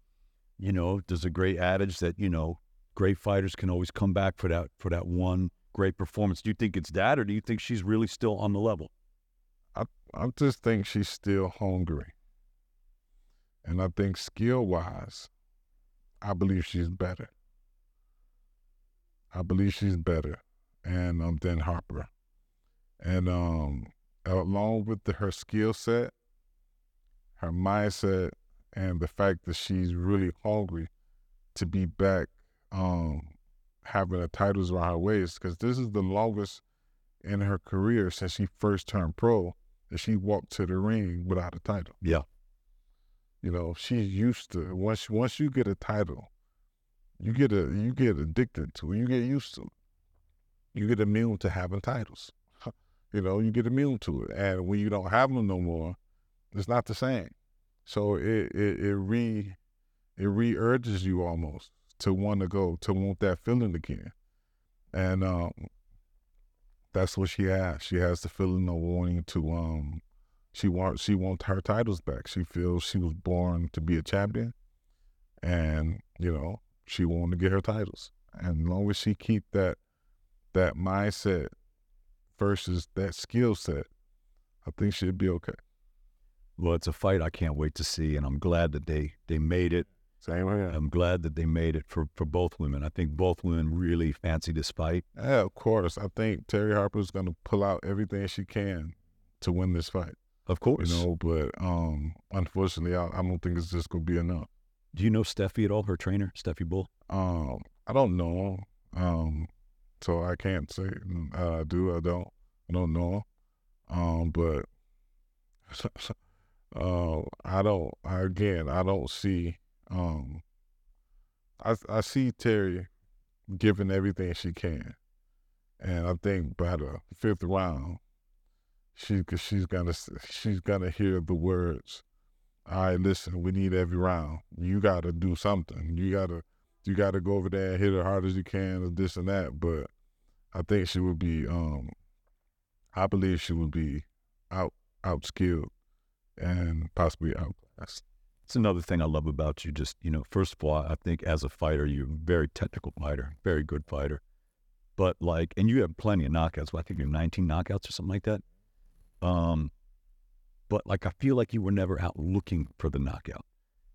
you know, there's a great adage that you know, great fighters can always come back for that for that one great performance. Do you think it's that, or do you think she's really still on the level? I just think she's still hungry, and I think skill wise, I believe she's better. I believe she's better, and um, than Harper, and um, along with the, her skill set, her mindset, and the fact that she's really hungry to be back, um, having the titles around her waist, because this is the longest in her career since she first turned pro that she walked to the ring without a title. Yeah. You know, she's used to once once you get a title, you get a you get addicted to it. You get used to it. You get immune to having titles. you know, you get immune to it. And when you don't have them no more, it's not the same. So it it, it re it re urges you almost to want to go, to want that feeling again. And um that's what she has. She has the feeling of wanting to um she wants she wants her titles back. She feels she was born to be a champion and, you know, she wanted to get her titles. And as long as she keep that that mindset versus that skill set, I think she'd be okay. Well, it's a fight I can't wait to see, and I'm glad that they they made it. Same here. I'm glad that they made it for, for both women. I think both women really fancy this fight. Yeah, of course. I think Terri Harper is going to pull out everything she can to win this fight. Of course. You know, but um, unfortunately, I, I don't think it's just going to be enough. Do you know Stefy at all, her trainer, Stefy Bull? Um, I don't know. Um, so I can't say uh, I do. I don't. I don't know. Um, but uh, I don't. Again, I don't see um, I I see Terri giving everything she can, and I think by the fifth round, she she's gonna she's gonna hear the words. All right, listen, we need every round. You got to do something. You gotta you got to go over there and hit it hard as you can, or this and that. But I think she would be. Um, I believe she would be out out skilled and possibly outclassed. It's another thing I love about you. Just, you know, first of all, I think as a fighter, you're a very technical fighter, very good fighter. But like, and you have plenty of knockouts. Well, I think you're 19 knockouts or something like that. Um, but like, I feel like you were never out looking for the knockout.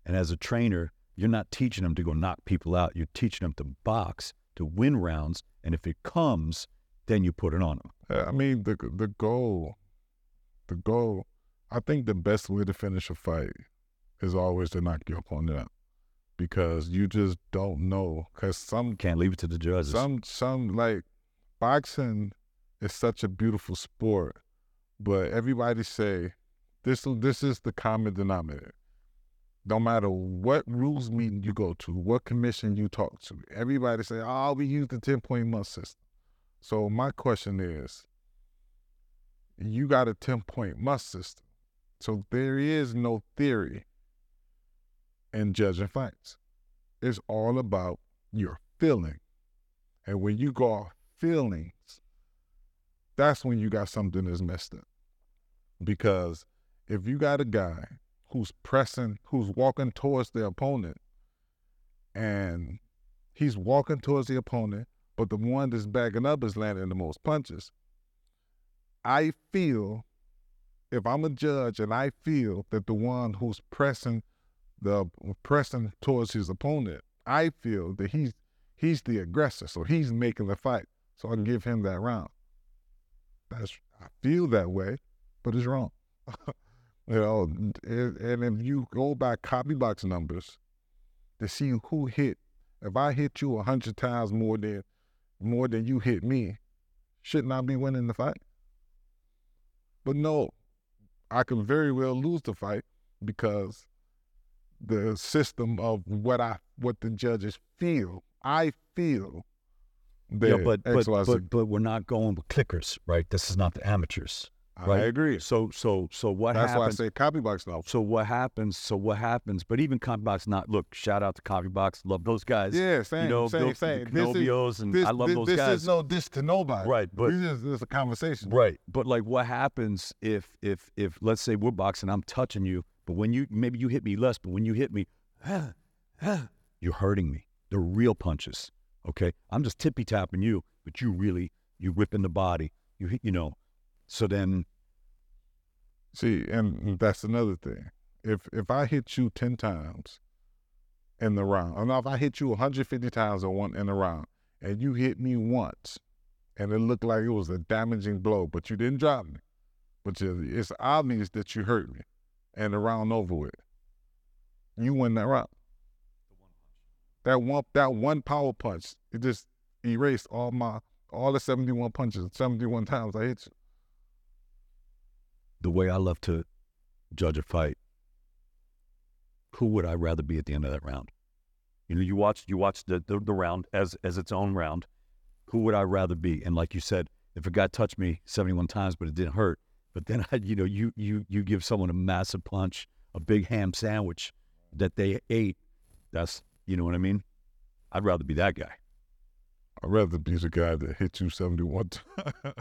And as a trainer, you're not teaching them to go knock people out. You're teaching them to box, to win rounds. And if it comes, then you put it on them. I mean, the the goal, the goal. I think the best way to finish a fight is always to knock your opponent out because you just don't know. Because some can't leave it to the judges. Some some like boxing is such a beautiful sport, but everybody say this this is the common denominator. No matter what rules meeting you go to, what commission you talk to, everybody say, "Oh, we use the ten point must system." So my question is, you got a ten point must system, so there is no theory and judging fights. It's all about your feeling. And when you go off feelings, that's when you got something that's messed up. Because if you got a guy who's pressing, who's walking towards the opponent, and he's walking towards the opponent, but the one that's backing up is landing the most punches, I feel, if I'm a judge and I feel that the one who's pressing the pressing towards his opponent, I feel that he's he's the aggressor, so he's making the fight. So I can give him that round. That's I feel that way, but it's wrong. you know, and, and if you go by CompuBox numbers to see who hit, if I hit you a hundred times more than more than you hit me, shouldn't I be winning the fight? But no, I can very well lose the fight because the system of what I what the judges feel. I feel yeah, but but, but but we're not going with clickers, right? This is not the amateurs. Right? I agree. So so so what That's happens? why I say CompuBox now. So what happens? So what happens? But even CompuBox, not look. Shout out to CompuBox. Love those guys. Yeah, same, you know, same, Bill, same. This and I love this, those this guys. This is no diss to nobody. Right, but this is, a conversation. Right, but like, what happens if if if let's say we're boxing, I'm touching you, but when you maybe you hit me less, but when you hit me, you're hurting me. They're real punches. Okay. I'm just tippy tapping you, but you really, you whipping the body. You, you know, so then. See, and that's another thing. If if I hit you 10 times in the round, or if I hit you 150 times in one in a round, and you hit me once and it looked like it was a damaging blow, but you didn't drop me. But you, it's obvious that you hurt me, and the round over with. You win that round. That one, that one power punch, it just erased all my all the seventy one punches, seventy one times I hit you. The way I love to judge a fight, who would I rather be at the end of that round? You know, you watch you watch the, the, the round as as its own round. Who would I rather be? And like you said, if a guy touched me 71 times but it didn't hurt, but then I, you know, you you you give someone a massive punch, a big ham sandwich that they ate, that's you know what I mean? I'd rather be that guy. I'd rather be the guy that hit you 71 times.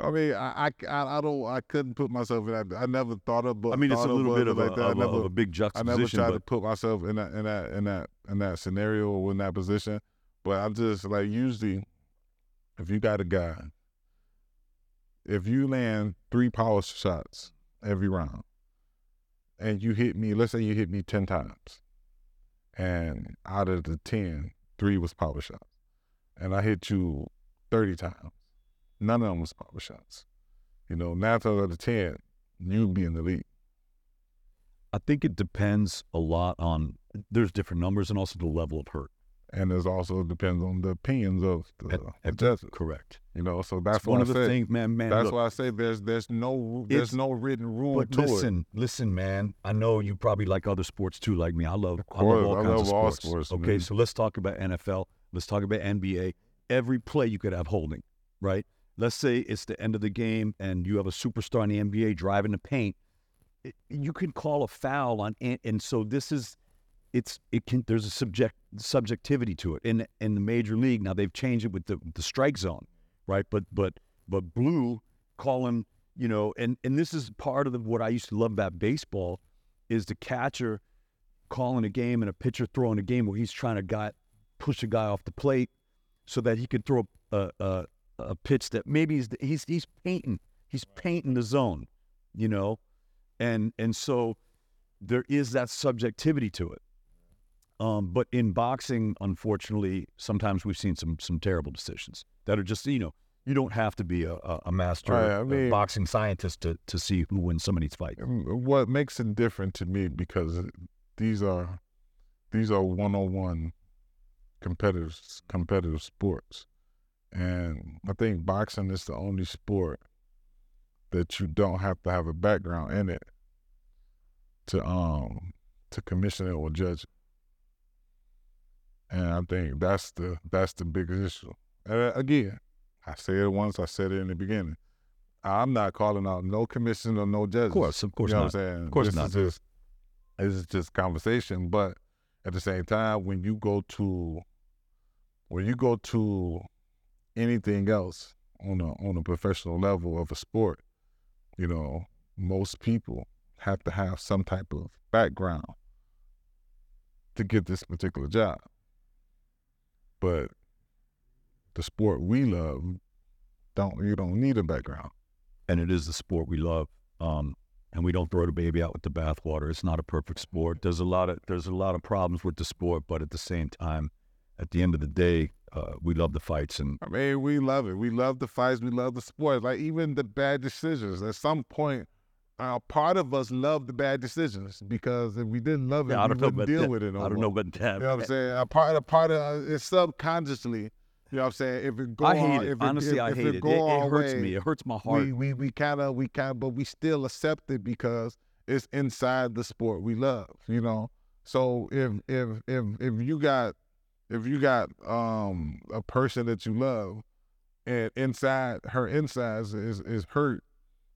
I mean, I, I, I don't, I couldn't put myself in that. I never thought of. I mean, it's a little bit of, like a, that. Of, I never, of a big juxtaposition. I never tried but... to put myself in that, in that, in that, in that scenario or in that position. But I'm just like usually, if you got a guy, if you land three power shots every round, and you hit me, let's say you hit me ten times, and out of the ten, three was power shots, and I hit you thirty times None of them was power shots. You know, nine times out of the ten, you'd be in the league. I think it depends a lot on there's different numbers and also the level of hurt. And it also depends on the opinions of the, at, at judges. Correct. You know, so that's one I of the say, things, man. Man, that's look, why I say there's there's no there's no written rule but listen, it. Listen, man. I know you probably like other sports too, like me. I love course, I love all I kinds love of sports. sports okay, man. so let's talk about NFL. Let's talk about NBA. Every play you could have holding, right? let's say it's the end of the game and you have a superstar in the NBA driving the paint, it, you can call a foul on, and, and, so this is, it's it can there's a subject subjectivity to it in in the major league now they've changed it with the the strike zone, right? But but but blue calling you know, and and this is part of the, what I used to love about baseball is the catcher calling a game and a pitcher throwing a game where he's trying to guy push a guy off the plate so that he could throw a, a, a pitch that maybe he's he's he's painting he's painting the zone, you know, and and so there is that subjectivity to it. Um, but in boxing, unfortunately, sometimes we've seen some some terrible decisions that are just you know you don't have to be a, a master right, I mean, boxing scientist to to see who wins some of these fights. What makes it different to me because these are these are one on one competitive competitive sports. And I think boxing is the only sport that you don't have to have a background in it to um to commission it or judge it. And I think that's the that's the biggest issue. And uh, again, I said it once, I said it in the beginning. I'm not calling out no commission or no judges. Of course, of course you know not. What I'm saying? Of course this not. Is just, this is just conversation. But at the same time, when you go to when you go to anything else on a on a professional level of a sport, you know, most people have to have some type of background to get this particular job. But the sport we love don't you don't need a background. And it is the sport we love. Um, and we don't throw the baby out with the bathwater. It's not a perfect sport. There's a lot of there's a lot of problems with the sport, but at the same time, at the end of the day, uh, we love the fights and I mean we love it. We love the fights. We love the sport. Like even the bad decisions. At some point, uh, part of us love the bad decisions because if we didn't love it, yeah, we wouldn't deal that. with it. No I don't more. know about that. You know what I'm saying? A part, a part of uh, it's subconsciously. You know what I'm saying? If it go I hate on, it. If Honestly, it, I if hate it. It, it, it hurts way, me. It hurts my heart. We we we kind of we kind of, but we still accept it because it's inside the sport we love. You know. So if if if if you got if you got um a person that you love and inside her insides is is hurt,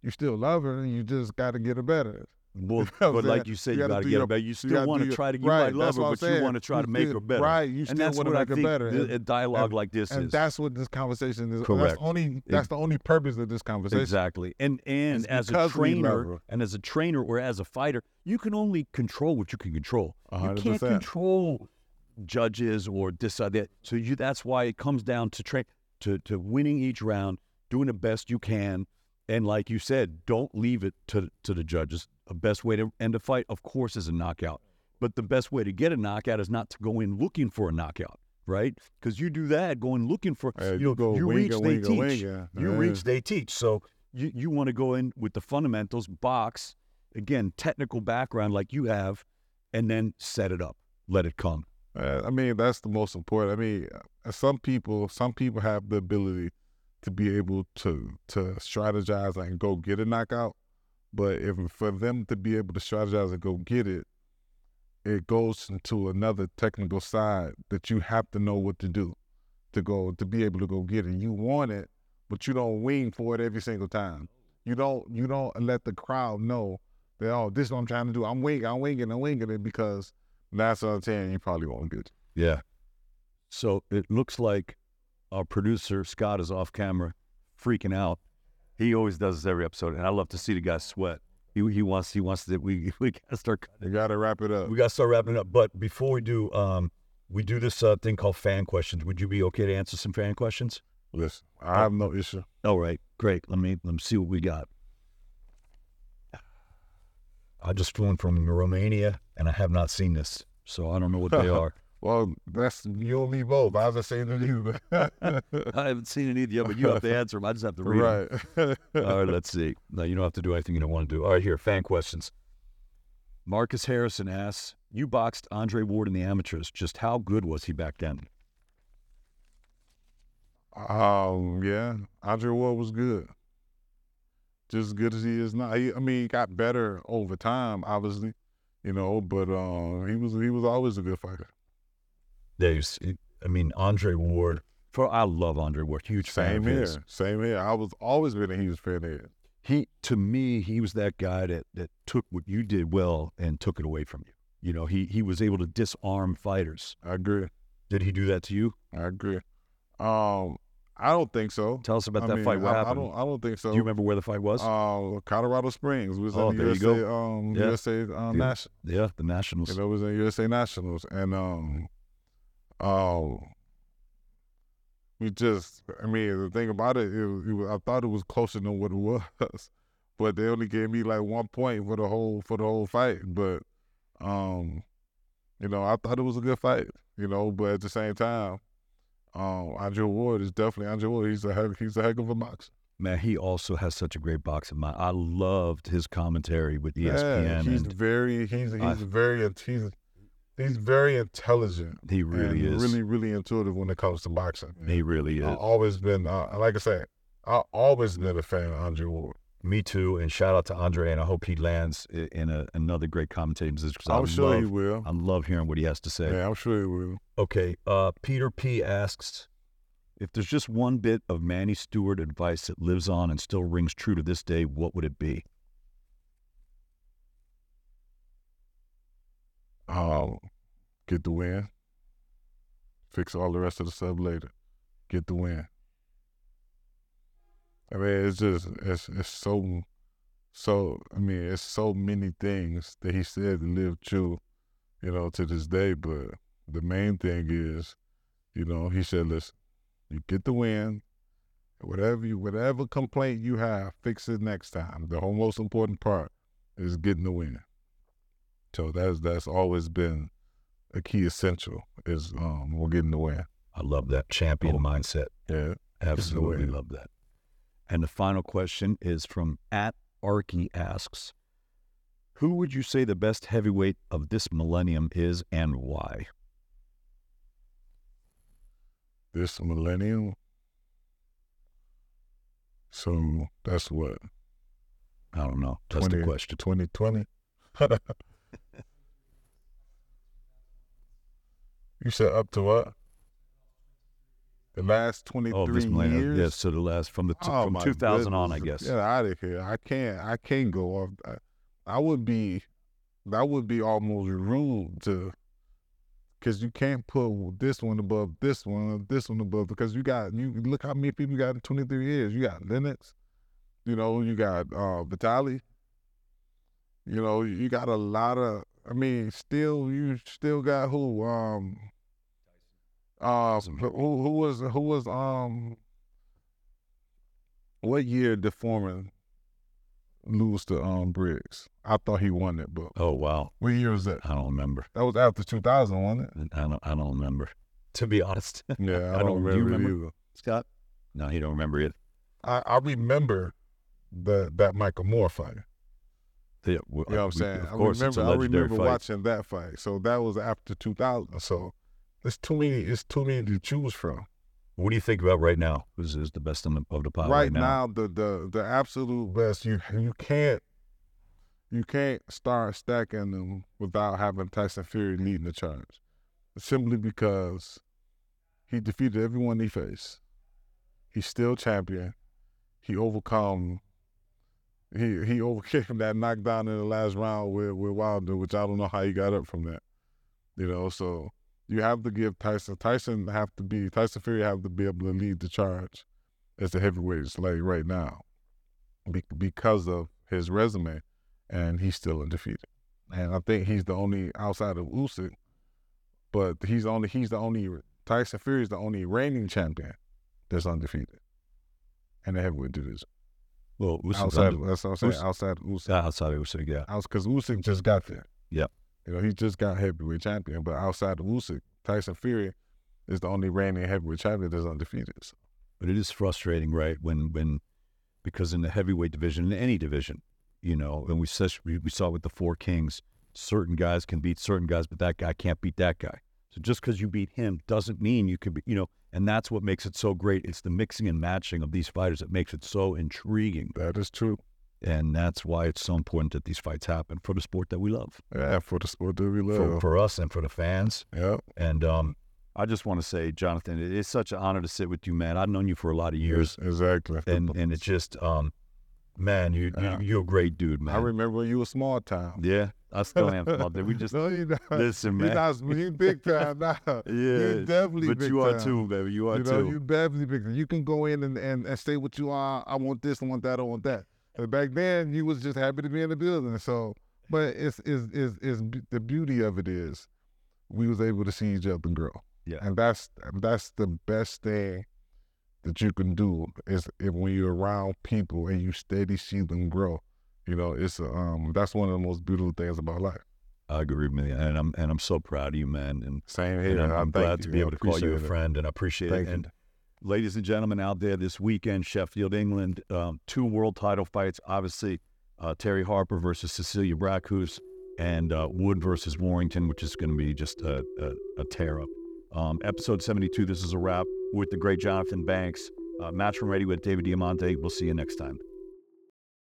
you still love her and you just got to get her better. Well, you know but like you said, you, you got to get her better. You still want to try to. You right, might love her, but saying. you want to try you to make still, her better. Right. You still want to make her better. A dialogue and, like this and is. that's what this conversation is. Correct. That's only. That's the only purpose of this conversation. Exactly. And and as a trainer, and as a trainer or as a fighter, you can only control what you can control. 100%. You can't control judges or this or that. So you that's why it comes down to train to to winning each round, doing the best you can, and like you said, don't leave it to to the judges. The best way to end a fight, of course, is a knockout. But the best way to get a knockout is not to go in looking for a knockout, right? Because you do that going looking for Uh, you, know, go you reach, they teach. yeah. You Yeah. reach, they teach. So you you want to go in with the fundamentals, box again, technical background like you have, and then set it up, let it come. Uh, I mean, that's the most important. I mean, uh, some people, some people have the ability to be able to to strategize and go get a knockout, but if for them to be able to strategize and go get it, it goes into another technical side that you have to know what to do to go to be able to go get it. You want it, but you don't wing for it every single time. You don't you don't let the crowd know that oh this is what I'm trying to do. I'm winging, I'm winging, I'm winging it because nine out of ten you probably won't get it. Yeah. So it looks like our producer Scott is off camera, freaking out. He always does this every episode, and I love to see the guy sweat. He, he wants he wants that we we gotta start You gotta wrap it up. we gotta start wrapping it up. But before we do, um, we do this uh, thing called fan questions. Would you be okay to answer some fan questions? Listen, I have no issue. All right, great. Let me let me see what we got. I just flew in from Romania, and I have not seen this, so I don't know what they are. Well, that's you and me both. I was just saying to you. I haven't seen it either yet, but you have to answer them. I just have to read right. All right, let's see. No, you don't have to do anything you don't want to do. All right, here, fan questions. Marcus Harrison asks, "You boxed Andre Ward in the amateurs. Just how good was he back then?" Um, yeah, Andre Ward was good. Just as good as he is now. He, I mean, he got better over time, obviously, you know. But um, he was he was always a good fighter. There's, I mean, Andre Ward. For I love Andre Ward. Huge fan Same of here, his. same here. I was always been a huge fan of his. He, to me, he was that guy that that took what you did well and took it away from you. You know, he he was able to disarm fighters. I agree. Did he do that to you? I agree. Um, I don't think so. Tell us about I that mean, fight. What I, happened? I don't. I don't think so. do you remember where the fight was? Uh, Colorado Springs was Oh, in the there you USA. go. Um, Yeah. USA um, Yeah. national. yeah, the Nationals. You know, it was in USA Nationals, and um, um, we just. I mean, the thing about it, it, was- it was, I thought it was closer than what it was, but they only gave me like one point for the whole for the whole fight. But, um, you know, I thought it was a good fight. You know, but at the same time, um, Andre Ward is definitely Andre Ward. He's a heck, he's a heck of a boxer. Man, he also has such a great boxing mind. I loved his commentary with ESPN, Yeah, he's and very he's he's I- very he's he's very intelligent. he really is. really really intuitive when it comes to boxing. he really is. I've always been uh, like I said, I've always been a fan of Andre Ward. Me too. And shout out to Andre, and I hope he lands in a, another great commentating position. 'cause I I'm sure love, he will. I love hearing what he has to say. Yeah, I'm sure he will. Okay. Uh, Peter P asks if there's just one bit of Manny Steward advice that lives on and still rings true to this day, what would it be? Um, get the win. Fix all the rest of the stuff later. Get the win. I mean, it's just it's it's so so. I mean, it's so many things that he said to live true, you know, to this day. But the main thing is, you know, he said, "Listen, you get the win. Whatever you, whatever complaint you have, fix it next time. The whole most important part is getting the win." So that's that's always been a key essential is um we're getting the win. I love that champion Oh. mindset. Yeah. Absolutely love that. And the final question is from at Arky asks, who would you say the best heavyweight of this millennium is and why? This millennium. So that's what I don't know. That's the 20 question. 2020. you said up to what? The last twenty three Oh, years. Yes, so the last from the t- Oh, from 2000 on, I guess. Get out of here! I can't. I can't go off. I, I would be. That would be almost rude to. Because you can't put this one above this one, this one above. Because you got you look how many people you got in twenty three years. You got Lennox, you know. You got uh Vitali. You know, you got a lot of. I mean, still you still got who um. Uh, who who was who was um what year did Foreman lose to um Briggs? I thought he won it, but Oh wow, what year was that? I don't remember. That was after 2000, wasn't it? I don't. I don't remember. to be honest. Yeah, I, I don't, don't- do remember, you remember? either. Scott? No, he don't remember it. I, I remember the that Michael Moorer fight. Yeah, well, You know what I'm saying? Of I remember. I remember fight. watching that fight. So that was after 2000. So it's too many. It's too many to choose from. What do you think about right now? Who's is the best of the, pile right, right, now, the the the absolute best. You you can't you can't start stacking them without having Tyson Fury leading the charge. Simply because he defeated everyone he faced. He's still champion. He overcome. He he overcame that knockdown in the last round with with Wilder, which I don't know how he got up from that. You know, so you have to give Tyson Tyson have to be Tyson Fury have to be able to lead the charge as the heavyweight like right now be- because of his resume, and he's still undefeated. And I think he's the only outside of Usyk, but he's only he's the only Tyson Fury is the only reigning champion that's undefeated, and the heavyweight division well, Usyk's outside. under- that's what I'm saying. Usyk- outside of Usyk, Ah, outside of Usyk, yeah. because Usyk just got there. Yep. You know, he just got heavyweight champion, but outside of Usyk, Tyson Fury is the only reigning heavyweight champion that's undefeated. So, But it is frustrating, right? When when because in the heavyweight division, in any division, you know, and we we, we saw with the four kings, certain guys can beat certain guys, but that guy can't beat that guy. So just because you beat him doesn't mean you can be, you know, and that's what makes it so great. It's the mixing and matching of these fighters that makes it so intriguing, that is true. and that's why it's so important that these fights happen for the sport that we love, Yeah, for the sport that we for, love. for us and for the fans. yeah. And um, I just want to say, Johnathon, it is such an honor to sit with you, man. I've known you for a lot of years. Yes, exactly. and and it's just um man you, you uh-huh. you're a great dude man I remember when you were small time. yeah i still am small we just no, you not. listen man not. You big time now. yeah you definitely. but big you are time. too baby you are You know, too you definitely big. time. You can go in and, and, and say what you are. I want this. I want that. I want that. And back then, you was just happy to be in the building. So, but it's is is is the beauty of it is, we was able to see each other grow. Yeah. And that's that's the best thing that you can do is if when you're around people and you steady see them grow. You know, it's a, um that's one of the most beautiful things about life. i agree with you and i'm and i'm so proud of you man and, Same and here. i'm, I I'm thank glad you. to be able to call you a appreciate it. friend and i appreciate Thank it you. and ladies and gentlemen out there this weekend sheffield england um, two world title fights obviously uh, terri harper versus cecilia brækhus and uh, wood versus warrington which is going to be just a, a, a tear up um, episode 72 this is a wrap with the great johnathon banks. Uh, matchroom radio with david diamante. We'll see you next time